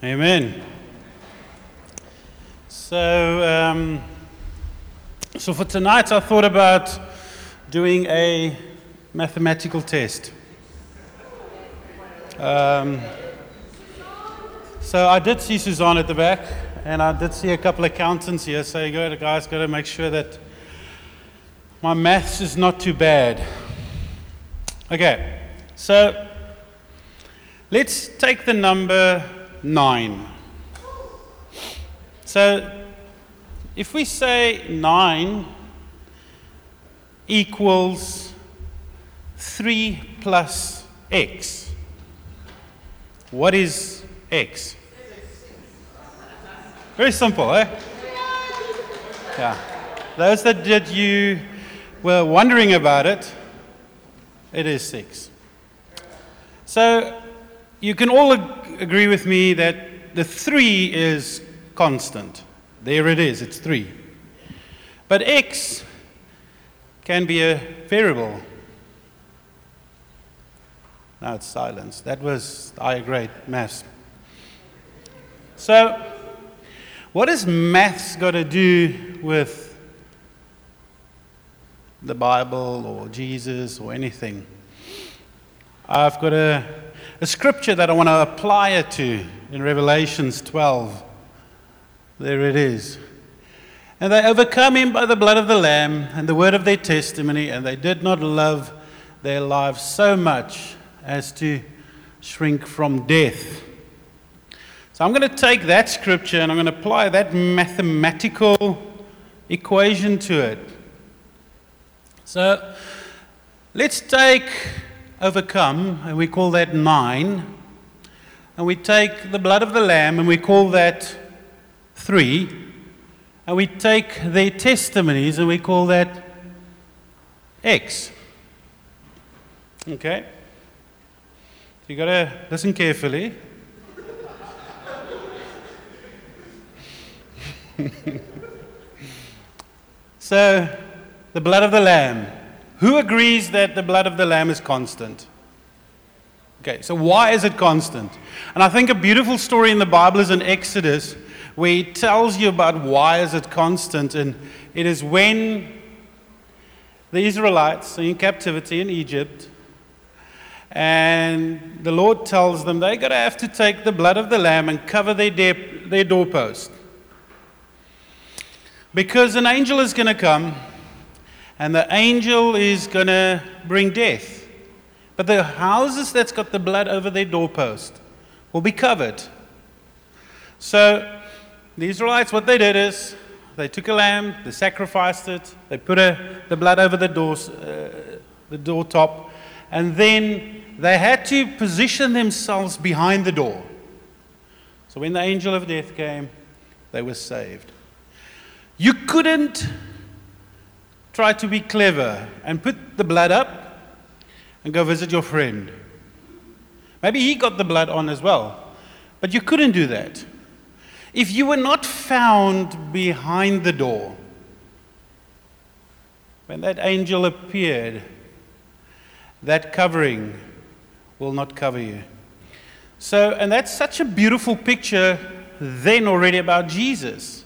Amen. So, um, so for tonight, I thought about doing a mathematical test. Um, so I did see Suzanne at the back, and I did see a couple of accountants here. So got, guys, got to make sure that my maths is not too bad. Okay, so let's take the number 9. So if we say 9 equals 3 plus x, what is x? Very simple, eh? Yeah. Those that did you were wondering about it, it is 6. So you can all agree with me that the 3 is constant. There it is, it's 3. But x can be a variable. Now it's silence. That was I grade maths. So, what has maths got to do with the Bible or Jesus or anything? I've got a, a scripture that I want to apply it to in Revelations 12. There it is. And they overcome him by the blood of the Lamb and the word of their testimony, and they did not love their lives so much as to shrink from death. So I'm going to take that scripture and I'm going to apply that mathematical equation to it. So let's take overcome, and we call that nine. And we take the blood of the Lamb, and we call that three. And we take their testimonies, and we call that X. Okay? You got to listen carefully. so, the blood of the Lamb. Who agrees that the blood of the Lamb is constant? Okay, so why is it constant? And I think a beautiful story in the Bible is in Exodus where it tells you about why is it constant. And it is when the Israelites are in captivity in Egypt and the Lord tells them they're going to have to take the blood of the lamb and cover their, de- their doorpost. Because an angel is going to come and the angel is going to bring death. But the houses that's got the blood over their doorpost will be covered. So the Israelites, what they did is they took a lamb, they sacrificed it, they put a, the blood over the doors, uh, the door top, and then they had to position themselves behind the door. So when the angel of death came, they were saved. You couldn't try to be clever and put the blood up and go visit your friend. Maybe he got the blood on as well, but you couldn't do that. If you were not found behind the door, when that angel appeared, that covering will not cover you. So, and that's such a beautiful picture then already about Jesus,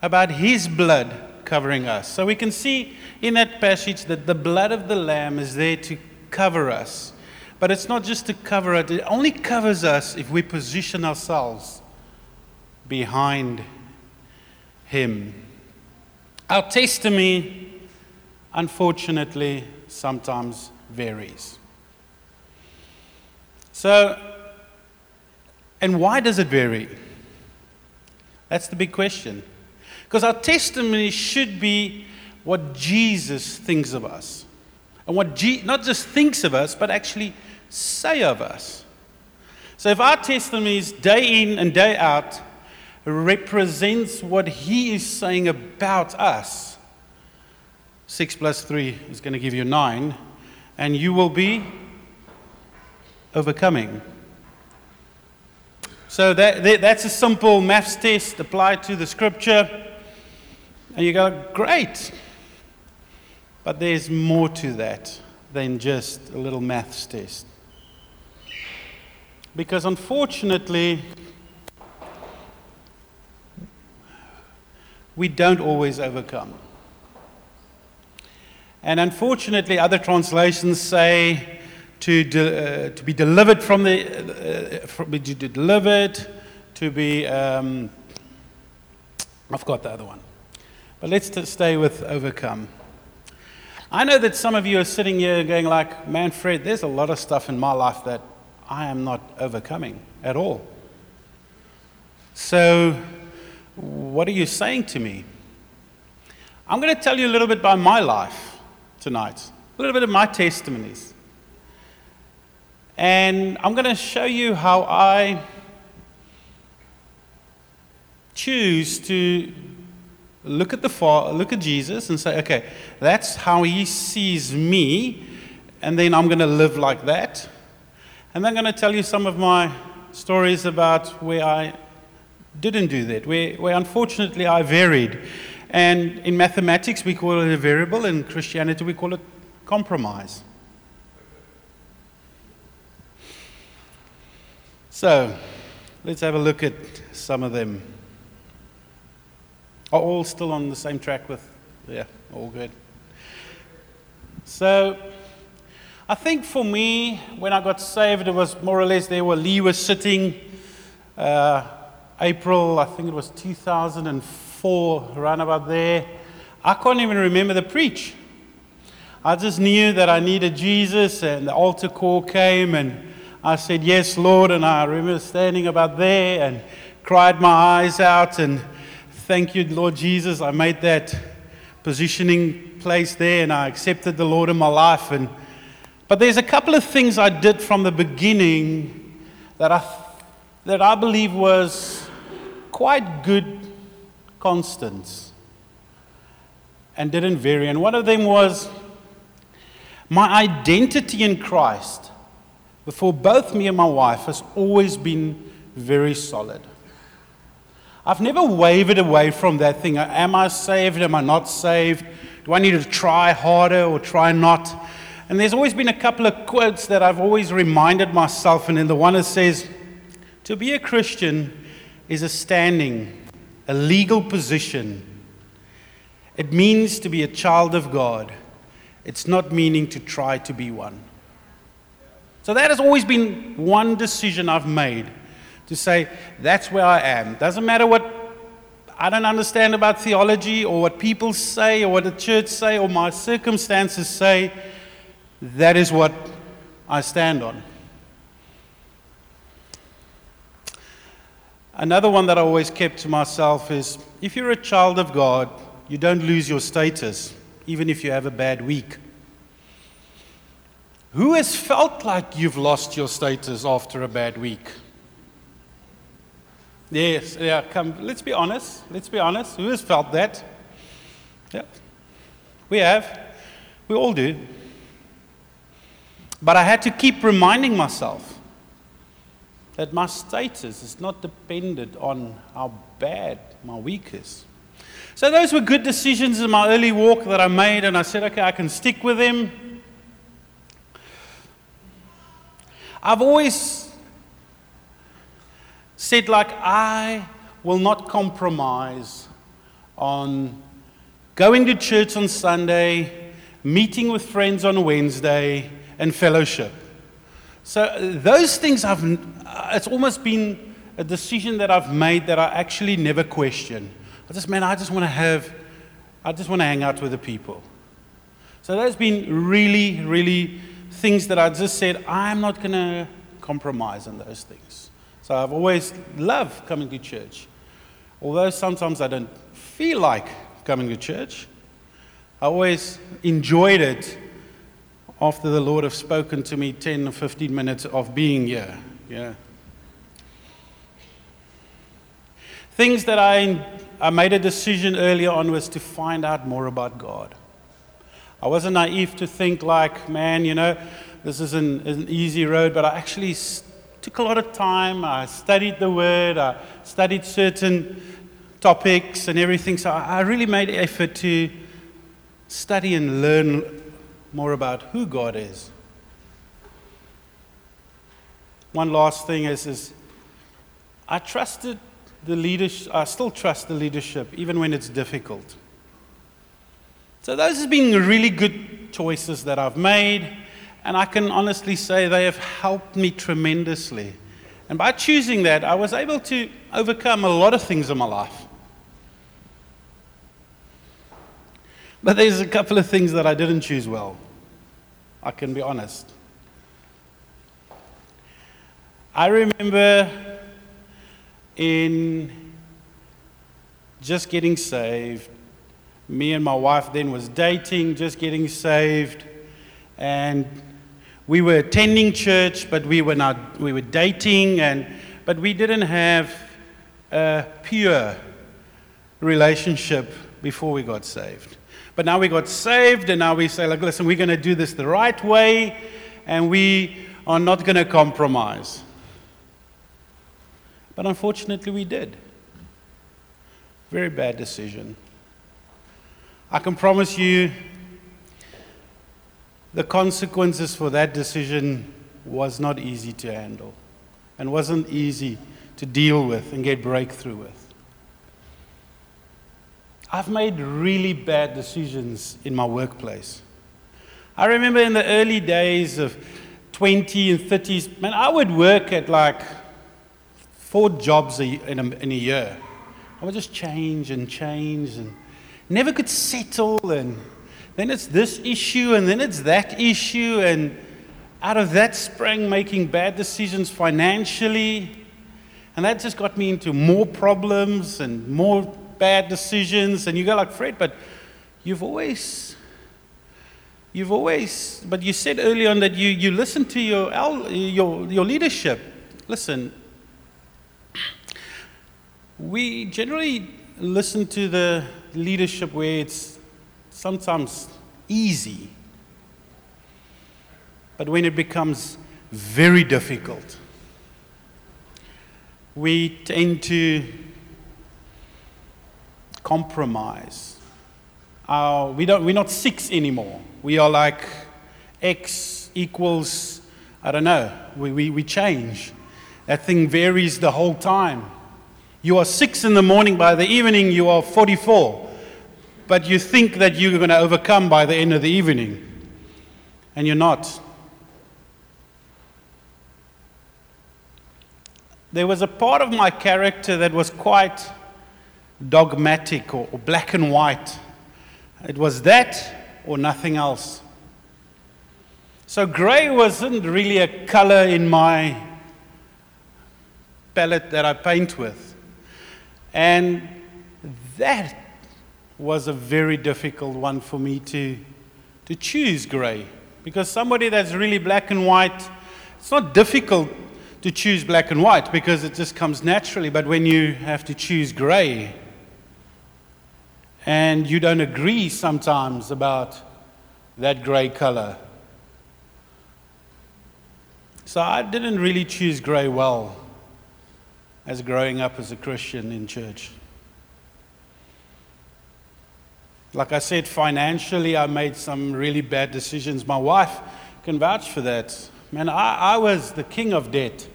about his blood covering us. So we can see in that passage that the blood of the Lamb is there to cover us. But it's not just to cover it, it only covers us if we position ourselves behind him. Our testimony, unfortunately, sometimes varies. So, and why does it vary? That's the big question. Because our testimony should be what Jesus thinks of us. And what Je- not just thinks of us, but actually say of us. So if our testimony is day in and day out represents what he is saying about us, six plus three is going to give you nine, and you will be overcoming. So that, that, that's a simple maths test applied to the scripture. And you go, great. But there's more to that than just a little maths test. Because unfortunately, we don't always overcome. And unfortunately, other translations say to, de- uh, to be delivered from the, uh, uh from, to delivered, to be, um, I've got the other one. But let's stay with overcome. I know that some of you are sitting here going like, man, Fred, there's a lot of stuff in my life that I am not overcoming at all. So, what are you saying to me? I'm going to tell you a little bit about my life tonight, a little bit of my testimonies. And I'm going to show you how I choose to look at the Father, look at Jesus and say, okay, that's how he sees me, and then I'm going to live like that. And I'm going to tell you some of my stories about where I didn't do that, where, where unfortunately I varied. And in mathematics, we call it a variable. In Christianity, we call it compromise. So, let's have a look at some of them. Are all still on the same track with? Yeah, all good. So, I think for me, when I got saved, it was more or less there where Lee was sitting. Uh, April, I think it was 2004, around about there. I can't even remember the preach. I just knew that I needed Jesus, and the altar call came, and I said, Yes, Lord. And I remember standing about there and cried my eyes out, and thank you, Lord Jesus. I made that positioning place there, and I accepted the Lord in my life. And, but there's a couple of things I did from the beginning that I, that I believe was quite good constants and didn't vary. And one of them was my identity in Christ before both me and my wife has always been very solid. I've never wavered away from that thing. Uh, Am I saved? Am I not saved? Do I need to try harder or try not? And there's always been a couple of quotes that I've always reminded myself, and then the one that says, To be a Christian is a standing, a legal position. It means to be a child of God. It's not meaning to try to be one. So that has always been one decision I've made to say, that's where I am. Doesn't matter what I don't understand about theology or what people say or what the church say or my circumstances say. That is what I stand on. Another one that I always kept to myself is if you're a child of God, you don't lose your status, even if you have a bad week. Who has felt like you've lost your status after a bad week? Yes, yeah, come, let's be honest. Let's be honest. Who has felt that? Yeah. We have. We all do. But I had to keep reminding myself that my status is not dependent on how bad my week is. So, those were good decisions in my early walk that I made, and I said, okay, I can stick with them. I've always said, like, I will not compromise on going to church on Sunday, meeting with friends on Wednesday, and fellowship. So, those things I've, uh, it's almost been a decision that I've made that I actually never question. I just, man, I just want to have, I just want to hang out with the people. So, that's been really, really things that I just said, I'm not going to compromise on those things. So, I've always loved coming to church. Although sometimes I don't feel like coming to church, I always enjoyed it after the Lord have spoken to me 10 or 15 minutes of being here. Yeah. Things that I, I made a decision earlier on was to find out more about God. I wasn't naive to think like, man, you know, this is an, an easy road, but I actually took a lot of time. I studied the Word, I studied certain topics and everything. So I really made effort to study and learn more about who God is. One last thing is, is I trusted the leadership, I still trust the leadership, even when it's difficult. So, those have been really good choices that I've made, and I can honestly say they have helped me tremendously. And by choosing that, I was able to overcome a lot of things in my life. But there's a couple of things that I didn't choose well. I can be honest. I remember in just getting saved, me and my wife then was dating, just getting saved, and we were attending church, but we were not we were dating and but we didn't have a pure relationship before we got saved. But now we got saved, and now we say, like, listen, we're going to do this the right way, and we are not going to compromise. But unfortunately, we did. Very bad decision. I can promise you the consequences for that decision was not easy to handle and wasn't easy to deal with and get breakthrough with. I've made really bad decisions in my workplace. I remember in the early days of 20 and 30s, man, I would work at like four jobs in a, in a year. I would just change and change and never could settle. And then it's this issue and then it's that issue. And out of that sprang making bad decisions financially. And that just got me into more problems and more bad decisions, and you go like, Fred, but you've always, you've always, but you said early on that you, you listen to your, your, your leadership. Listen, we generally listen to the leadership where it's sometimes easy, but when it becomes very difficult, we tend to compromise. We don't, we're not six anymore. We are like X equals, I don't know, we, we, we change. That thing varies the whole time. You are six in the morning, by the evening, you are 44. But you think that you're going to overcome by the end of the evening, and you're not. There was a part of my character that was quite dogmatic or, or black and white. It was that or nothing else. So gray wasn't really a color in my palette that I paint with. And that was a very difficult one for me to, to choose gray. Because somebody that's really black and white, it's not difficult to choose black and white because it just comes naturally. But when you have to choose gray, and you don't agree sometimes about that gray color. So I didn't really choose gray well as growing up as a Christian in church. Like I said, financially, I made some really bad decisions. My wife can vouch for that. Man, I, I was the king of debt.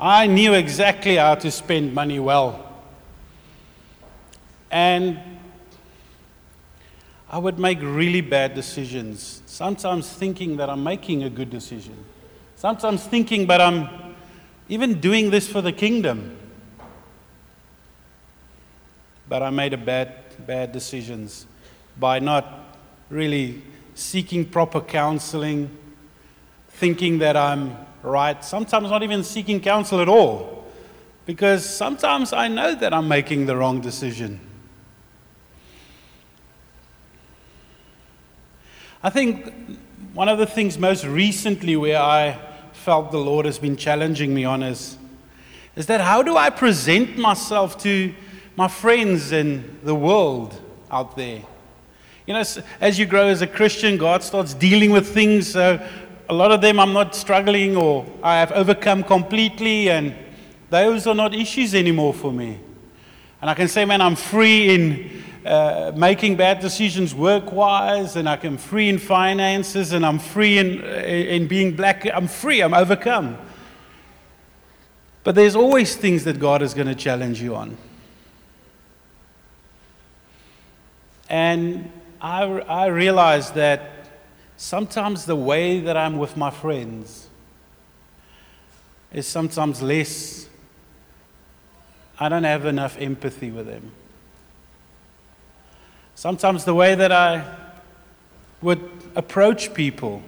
I knew exactly how to spend money well. And I would make really bad decisions, sometimes thinking that I'm making a good decision, sometimes thinking, but I'm even doing this for the kingdom. But I made a bad, bad decisions by not really seeking proper counseling, thinking that I'm right, sometimes not even seeking counsel at all, because sometimes I know that I'm making the wrong decision. I think one of the things most recently where I felt the Lord has been challenging me on is, is that how do I present myself to my friends and the world out there? You know, as you grow as a Christian, God starts dealing with things. So a lot of them I'm not struggling or I have overcome completely, and those are not issues anymore for me. And I can say, man, I'm free in uh, making bad decisions work wise, and I'm free in finances, and I'm free in, in being black. I'm free, I'm overcome. But there's always things that God is going to challenge you on. And I, I realize that sometimes the way that I'm with my friends is sometimes less. I don't have enough empathy with them. Sometimes the way that I would approach people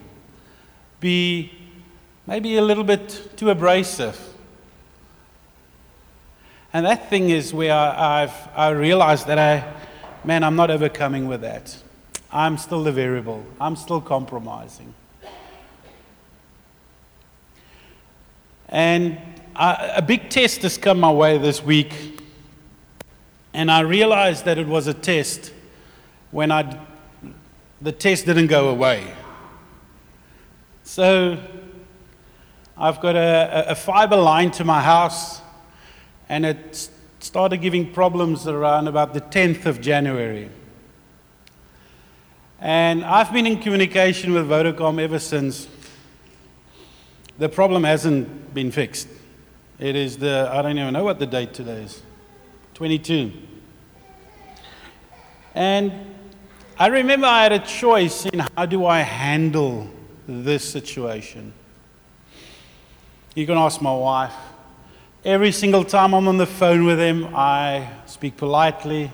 be maybe a little bit too abrasive. And that thing is where I, I've I realized that I, man, I'm not overcoming with that. I'm still the variable. I'm still compromising. And I, a big test has come my way this week, and I realized that it was a test when I, the test didn't go away. So I've got a, a fiber line to my house, and it started giving problems around about the 10th of January. And I've been in communication with Vodacom ever since. The problem hasn't been fixed. It is the, I don't even know what the date today is 22. And I remember I had a choice in how do I handle this situation. You can ask my wife. Every single time I'm on the phone with them, I speak politely,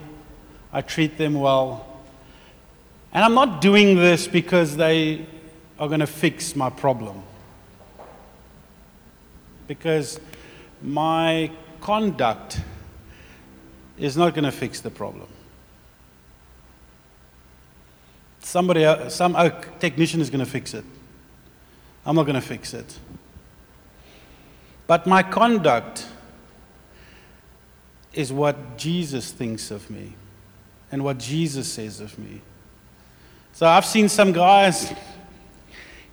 I treat them well. And I'm not doing this because they are going to fix my problem. Because my conduct is not going to fix the problem. Somebody, uh, some technician is going to fix it. I'm not going to fix it. But my conduct is what Jesus thinks of me and what Jesus says of me. So I've seen some guys,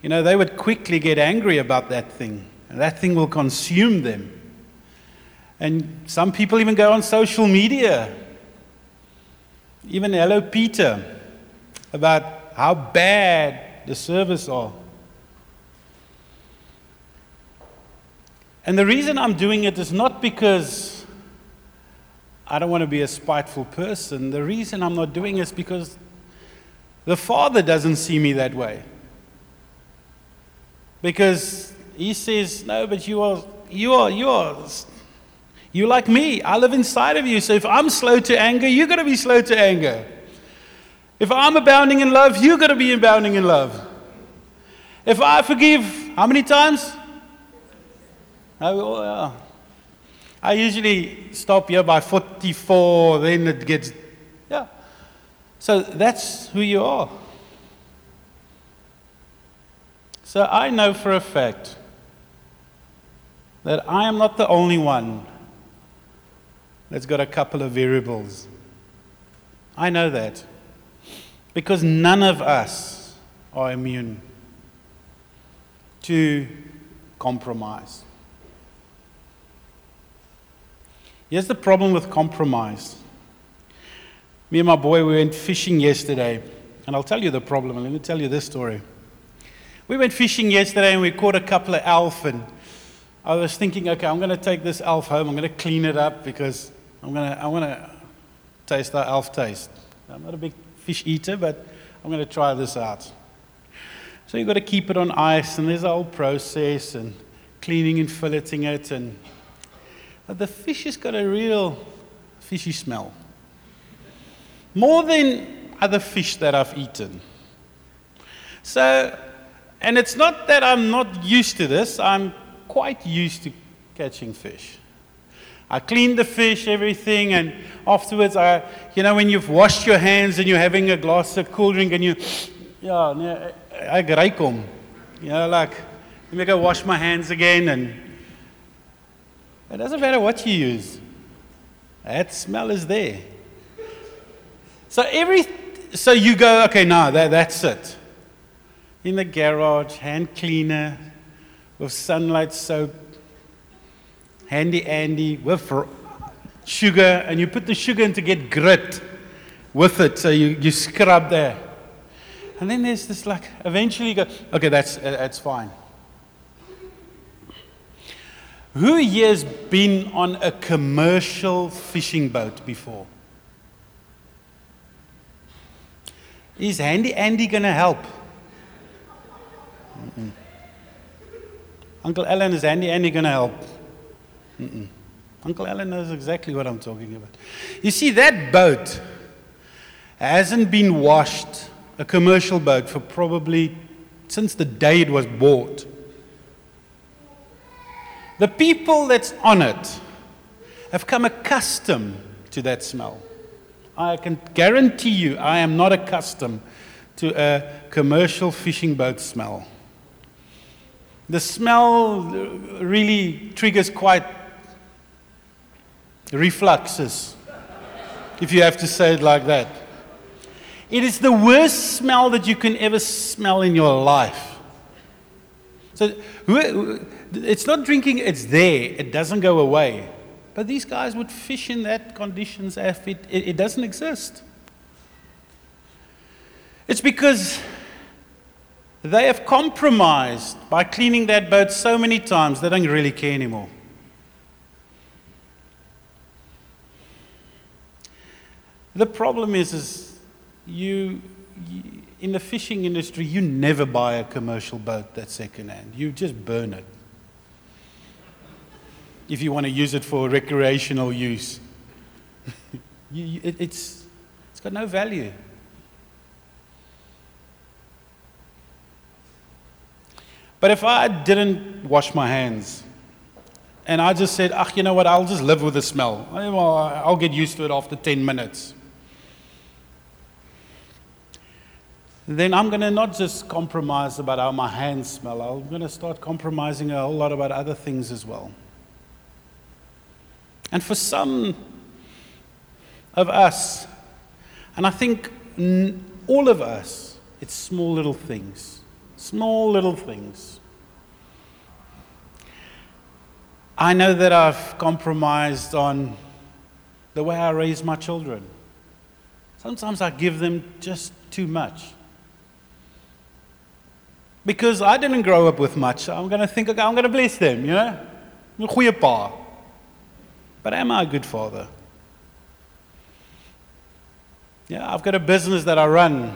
you know, they would quickly get angry about that thing, and that thing will consume them. And some people even go on social media, even Hello Peter, about how bad the service are. And the reason I'm doing it is not because I don't want to be a spiteful person. The reason I'm not doing it is because the Father doesn't see me that way. Because He says, No, but you are, you are, you are, you're like me. I live inside of you. So if I'm slow to anger, you're going to be slow to anger. If I'm abounding in love, you're going to be abounding in love. If I forgive, how many times? Oh, I, I usually stop here by 44, then it gets, yeah. So that's who you are. So I know for a fact that I am not the only one that's got a couple of variables. I know that. Because none of us are immune to compromise. Here's the problem with compromise. Me and my boy, we went fishing yesterday, and I'll tell you the problem, let me tell you this story. We went fishing yesterday and we caught a couple of elf, and I was thinking, okay, I'm going to take this elf home, I'm going to clean it up because I'm going to, I want to taste that elf taste. I'm not a big fish eater, but I'm going to try this out. So you've got to keep it on ice, and there's a whole process, and cleaning and filleting it, and the fish has got a real fishy smell. More than other fish that I've eaten. So, and it's not that I'm not used to this, I'm quite used to catching fish. I clean the fish, everything, and afterwards, I, you know, when you've washed your hands and you're having a glass of cool drink and you, yeah, I ruik hom. You know, like, let me go wash my hands again and it doesn't matter what you use, that smell is there. So every so you go, okay, now that, that's it. In the garage, hand cleaner with sunlight soap, handy Andy with sugar, and you put the sugar in to get grit with it. So you, you scrub there. And then there's this like, eventually you go, okay, that's, uh, that's fine. Who here has been on a commercial fishing boat before? Is Handy Andy going to help? Mm-mm. Uncle Alan, is Andy Andy going to help? Mm-mm. Uncle Alan knows exactly what I'm talking about. You see, that boat hasn't been washed, a commercial boat, for probably since the day it was bought. The people that's on it have come accustomed to that smell. I can guarantee you, I am not accustomed to a commercial fishing boat smell. The smell really triggers quite refluxes, if you have to say it like that. It is the worst smell that you can ever smell in your life. So it's not drinking, it's there, it doesn't go away. But these guys would fish in that conditions if it, it, it doesn't exist. It's because they have compromised by cleaning that boat so many times they don't really care anymore. The problem is, is you, you, in the fishing industry, you never buy a commercial boat that's secondhand. You just burn it. If you want to use it for recreational use, you, it, it's, it's got no value. But if I didn't wash my hands and I just said, ah, you know what, I'll just live with the smell. I'll get used to it after 10 minutes. Then I'm going to not just compromise about how my hands smell, I'm going to start compromising a whole lot about other things as well. And for some of us, and I think all of us, it's small little things. Small little things. I know that I've compromised on the way I raise my children. Sometimes I give them just too much. Because I didn't grow up with much. I'm going to think, okay, I'm going to bless them, you know? I'm a pa. But am I a good father? Yeah, I've got a business that I run.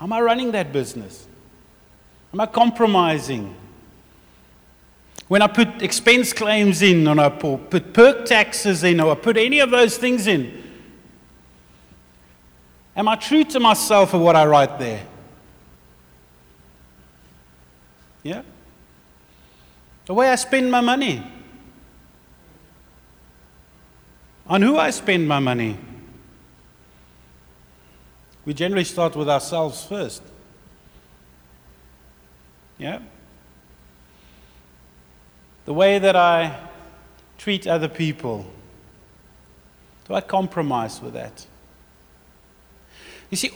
Am I running that business? Am I compromising? When I put expense claims in, or I put perk taxes in, or I put any of those things in, am I true to myself of what I write there? Yeah? The way I spend my money. On who I spend my money. We generally start with ourselves first. Yeah? The way that I treat other people. Do I compromise with that? You see,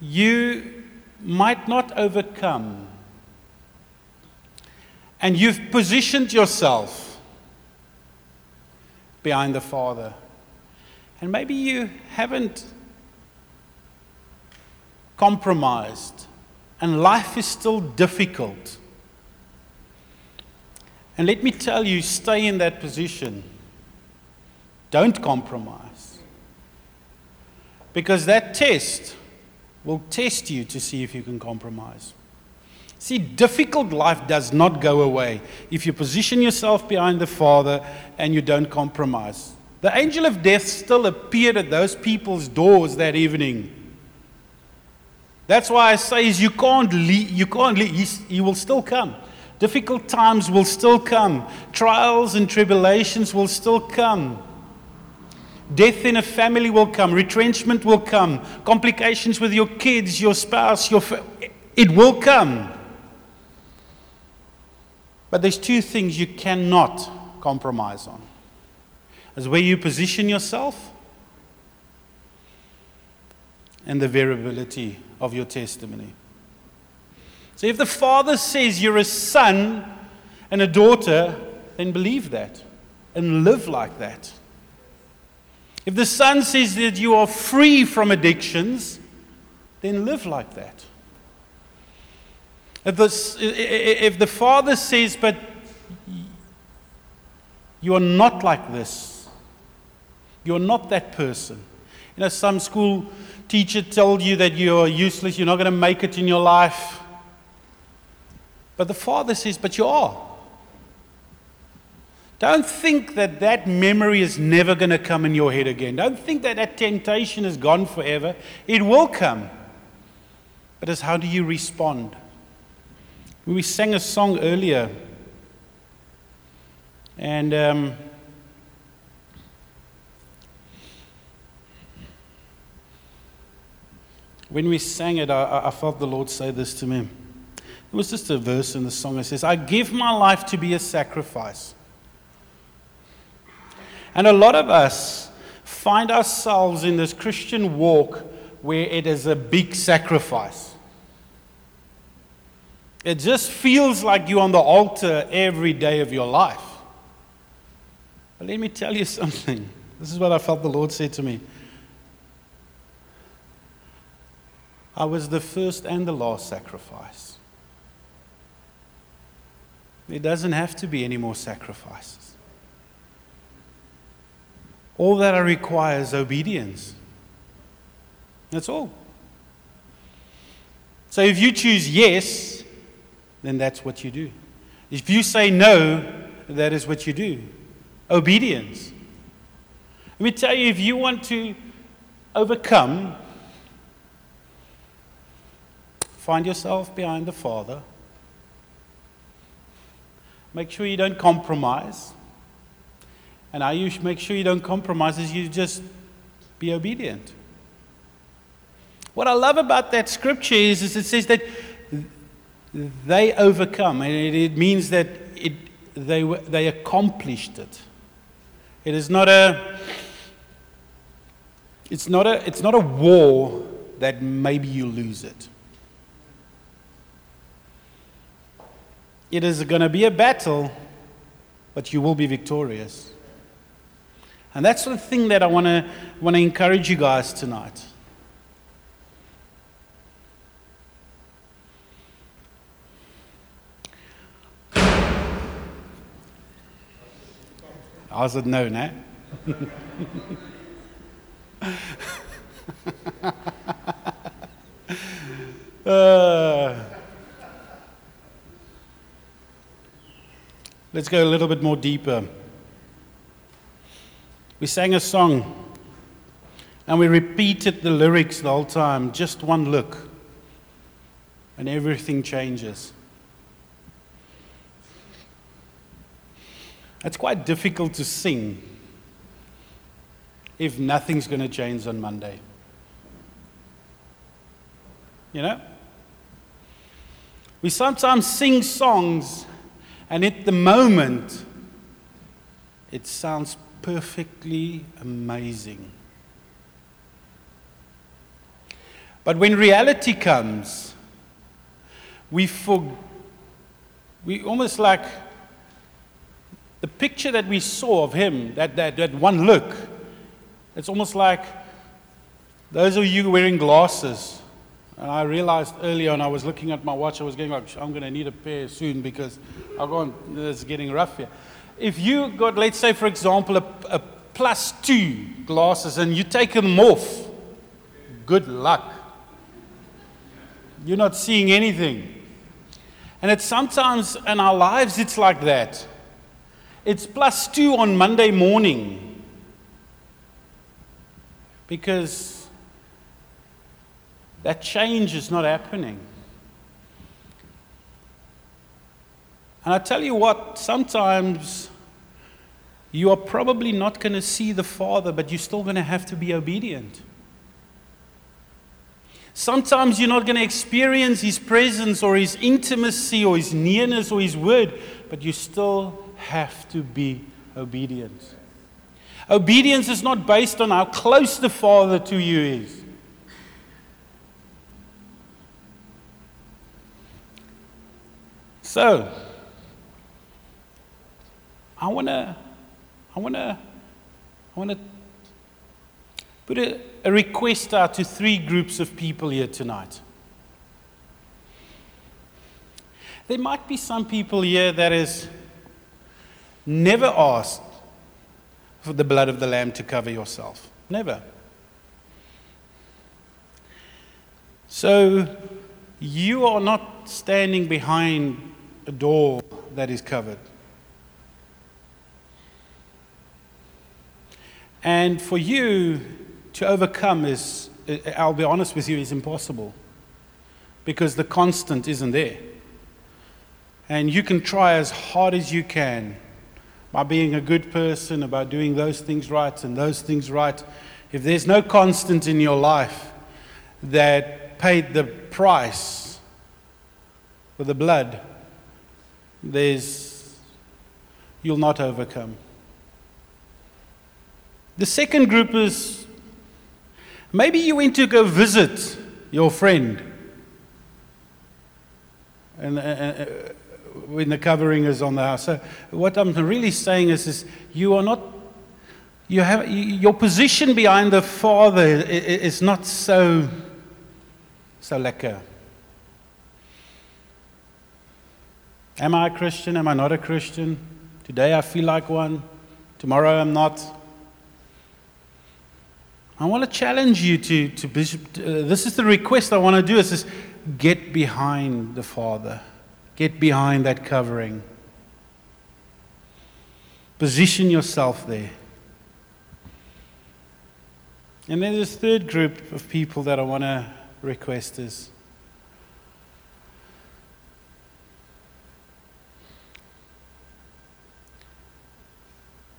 you might not overcome. And you've positioned yourself behind the Father. And maybe you haven't compromised, and life is still difficult. And let me tell you, stay in that position. Don't compromise. Because that test will test you to see if you can compromise. See, difficult life does not go away if you position yourself behind the Father and you don't compromise. The angel of death still appeared at those people's doors that evening. That's why I say is you can't leave, you can't leave. He will still come. Difficult times will still come. Trials and tribulations will still come. Death in a family will come, retrenchment will come, complications with your kids, your spouse, your fa- it will come. But there's two things you cannot compromise on. As where you position yourself and the variability of your testimony. So if the father says you're a son and a daughter, then believe that and live like that. If the Son says that you are free from addictions, then live like that. If the, if the father says, but you are not like this, you're not that person. You know, some school teacher told you that you're useless, you're not going to make it in your life. But the father says, but you are. Don't think that that memory is never going to come in your head again. Don't think that that temptation is gone forever. It will come. But it's how do you respond? We sang a song earlier, and um, when we sang it, I, I felt the Lord say this to me. It was just a verse in the song. It says, I give my life to be a sacrifice. And a lot of us find ourselves in this Christian walk where it is a big sacrifice. It just feels like you're on the altar every day of your life. But let me tell you something. This is what I felt the Lord said to me. I was the first and the last sacrifice. There doesn't have to be any more sacrifices. All that I require is obedience. That's all. So if you choose yes, then that's what you do. If you say no, that is what you do. Obedience. Let me tell you if you want to overcome, find yourself behind the Father. Make sure you don't compromise. And how you make sure you don't compromise is you just be obedient. What I love about that scripture is, is it says that they overcome, and it, it means that it, they, they accomplished it. It is not a, it's not a, it's not a war that maybe you lose it. It is going to be a battle, but you will be victorious. And that's the thing that I want to want to encourage you guys tonight. I said no, eh? uh, let's go a little bit more deeper. We sang a song and we repeated the lyrics the whole time, just one look, and everything changes. It's quite difficult to sing if nothing's going to change on Monday. You know? We sometimes sing songs, and at the moment, it sounds perfectly amazing. But when reality comes, we, for, we almost like the picture that we saw of him, that, that, that one look, it's almost like those of you wearing glasses. And I realized earlier when I was looking at my watch, I was getting like, I'm going to need a pair soon because I'm going, it's getting rough here. If you got, let's say, for example, a, a plus two glasses and you take them off, good luck. You're not seeing anything. And it's sometimes in our lives, it's like that. It's plus two on Monday morning because that change is not happening. And I tell you what, sometimes you are probably not going to see the Father, but you're still going to have to be obedient. Sometimes you're not going to experience His presence or His intimacy or His nearness or His word, but you still have to be obedient. Obedience is not based on how close the Father to you is. So, I want to I want to I want to put a, a request out to three groups of people here tonight. There might be some people here that is never asked for the blood of the Lamb to cover yourself. Never. So you are not standing behind a door that is covered. And for you to overcome is, I'll be honest with you, is impossible because the constant isn't there. And you can try as hard as you can by being a good person, about doing those things right and those things right. If there's no constant in your life that paid the price for the blood, there's, you'll not overcome. The second group is maybe you went to go visit your friend. And uh, uh, when the covering is on the house. So, what I'm really saying is, is you are not, you have, your position behind the Father is not so, so lekker. Am I a Christian? Am I not a Christian? Today I feel like one. Tomorrow I'm not. I want to challenge you to, to Bishop. Uh, this is the request I want to do is, is get behind the Father. Get behind that covering. Position yourself there. And then a third group of people that I want to request is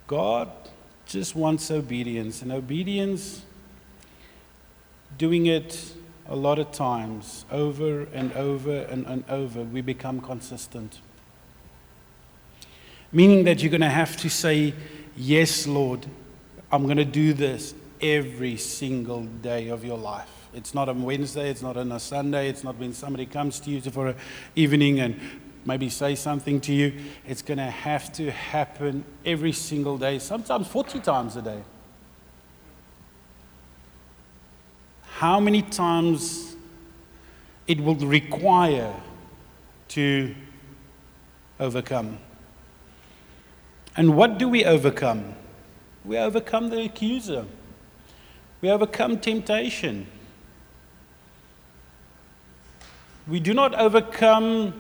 God just wants obedience, and obedience, doing it a lot of times, over and over and, and over, we become consistent. Meaning that you're going to have to say, Yes, Lord, I'm going to do this every single day of your life. It's not on Wednesday, it's not on a Sunday, it's not when somebody comes to you for an evening and maybe say something to you. It's going to have to happen every single day, sometimes 40 times a day. How many times it will require to overcome. And what do we overcome? We overcome the accuser. We overcome temptation. We do not overcome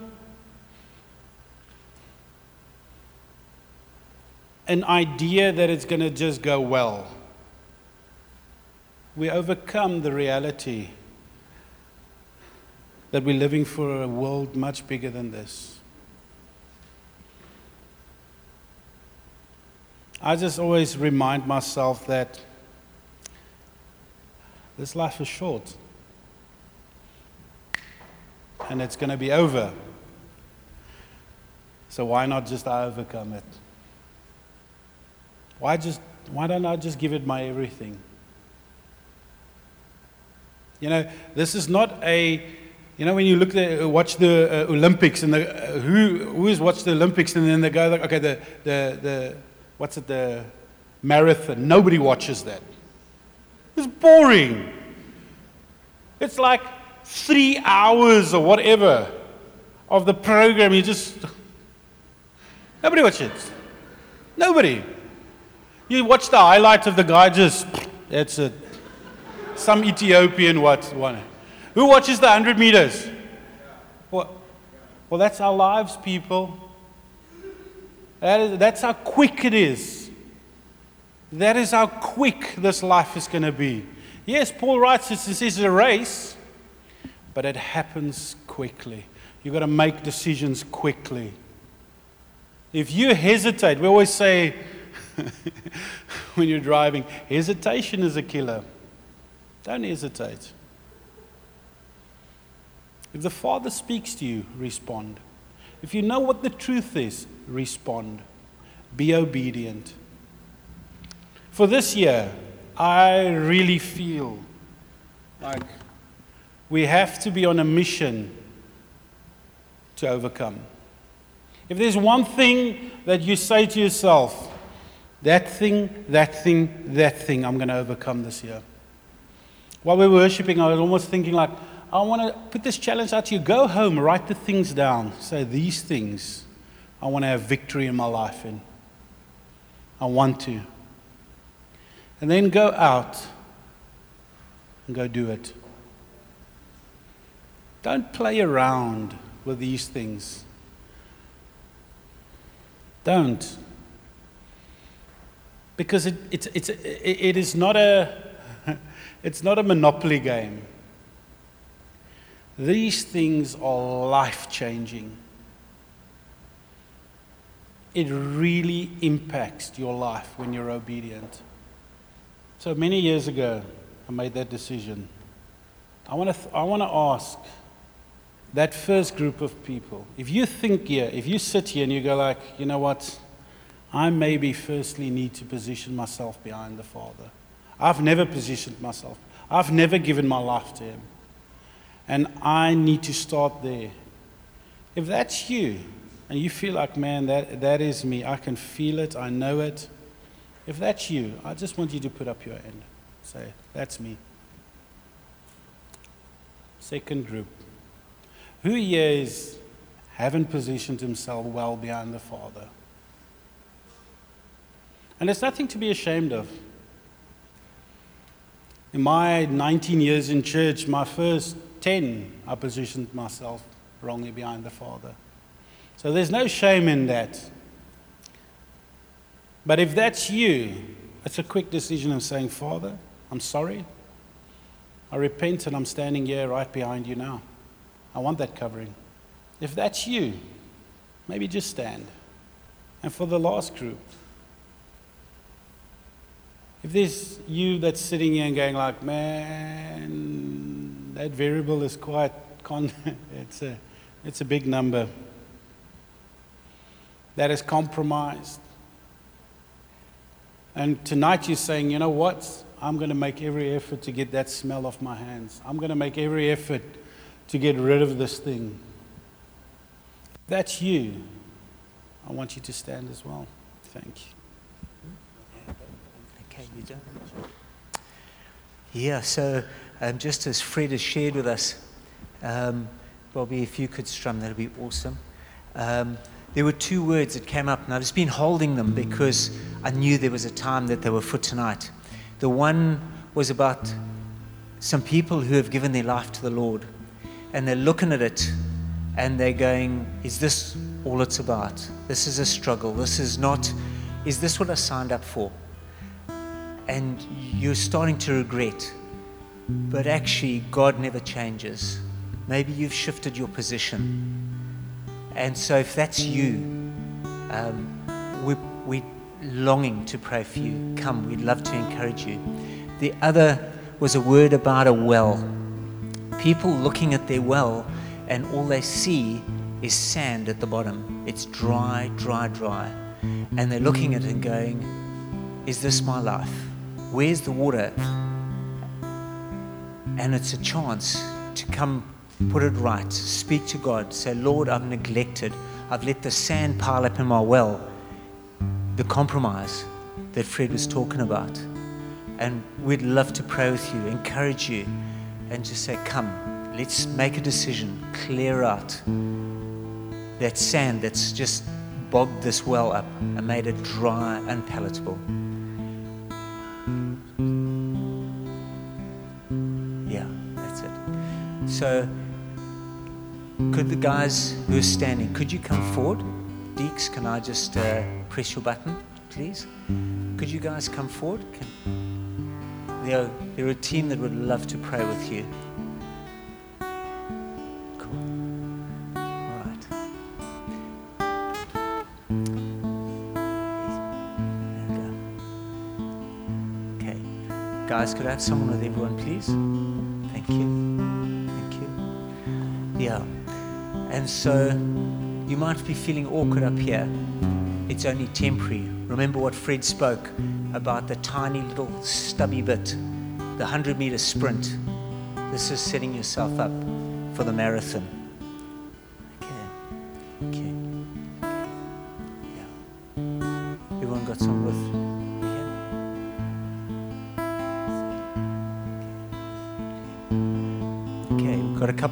an idea that it's going to just go well we overcome the reality that we're living for a world much bigger than this. I just always remind myself that this life is short and it's going to be over. So why not just overcome it? Why just why don't I just give it my everything? You know, this is not a, you know, when you look at, watch the uh, Olympics and the, uh, who, who has watched the Olympics and then they go like, okay, the, the, the, what's it, the marathon. Nobody watches that. It's boring. It's like three hours or whatever of the program. You just, nobody watches. Nobody. You watch the highlights of the guy just, that's it some Ethiopian what one. Who watches the 100 meters? Well, well, that's our lives, people. That is, that's how quick it is. That is how quick this life is going to be. Yes, Paul writes this is a race, but it happens quickly. You've got to make decisions quickly. If you hesitate, we always say when you're driving, hesitation is a killer. Don't hesitate. If the Father speaks to you, respond. If you know what the truth is, respond. Be obedient. For this year, I really feel like we have to be on a mission to overcome. If there's one thing that you say to yourself, that thing, that thing, that thing, I'm going to overcome this year. While we were worshiping, I was almost thinking like, I want to put this challenge out to you. Go home, write the things down. Say, these things I want to have victory in my life in. I want to. And then go out and go do it. Don't play around with these things. Don't. Because it, it's, it's, it is not a, it's not a monopoly game. These things are life changing. It really impacts your life when you're obedient. So many years ago, I made that decision. I want to, th- I want to ask that first group of people if you think here, if you sit here and you go, like, you know what? I maybe firstly need to position myself behind the Father. I've never positioned myself, I've never given my life to Him. And I need to start there. If that's you, and you feel like, man, that, that is me, I can feel it, I know it. If that's you, I just want you to put up your hand. Say, that's me. Second group. Who here is haven't positioned himself well behind the Father? And there's nothing to be ashamed of. In my 19 years in church, my first 10, I positioned myself wrongly behind the Father. So there's no shame in that. But if that's you, it's a quick decision of saying, Father, I'm sorry. I repent and I'm standing here right behind you now. I want that covering. If that's you, maybe just stand. And for the last group, if there's you that's sitting here and going like, man, that variable is quite, con- it's, a, it's a big number. That is compromised. And tonight you're saying, you know what? I'm going to make every effort to get that smell off my hands. I'm going to make every effort to get rid of this thing. That's you. I want you to stand as well. Thank you. Okay, you done? Yeah, so um, just as Fred has shared with us, um, Bobby, if you could strum, that would be awesome. Um, there were two words that came up, and I've just been holding them because I knew there was a time that they were for tonight. The one was about some people who have given their life to the Lord, and they're looking at it and they're going, Is this all it's about? This is a struggle. This is not, is this what I signed up for? And you're starting to regret. But actually, God never changes. Maybe you've shifted your position. And so, if that's you, um, we, we're longing to pray for you. Come, we'd love to encourage you. The other was a word about a well. People looking at their well, and all they see is sand at the bottom. It's dry, dry, dry. And they're looking at it and going, Is this my life? Where's the water? And it's a chance to come put it right, speak to God, say, Lord, I've neglected, I've let the sand pile up in my well, the compromise that Fred was talking about. And we'd love to pray with you, encourage you, and just say, Come, let's make a decision, clear out that sand that's just bogged this well up and made it dry, and unpalatable. So, could the guys who are standing, could you come forward? Deeks, can I just uh, press your button, please? Could you guys come forward? Can, they're, they're a team that would love to pray with you. There. Guys, could I have someone with everyone, please? Thank you. And so you might be feeling awkward up here. It's only temporary. Remember what Fred spoke about the tiny little stubby bit, the 100 meter sprint. This is setting yourself up for the marathon.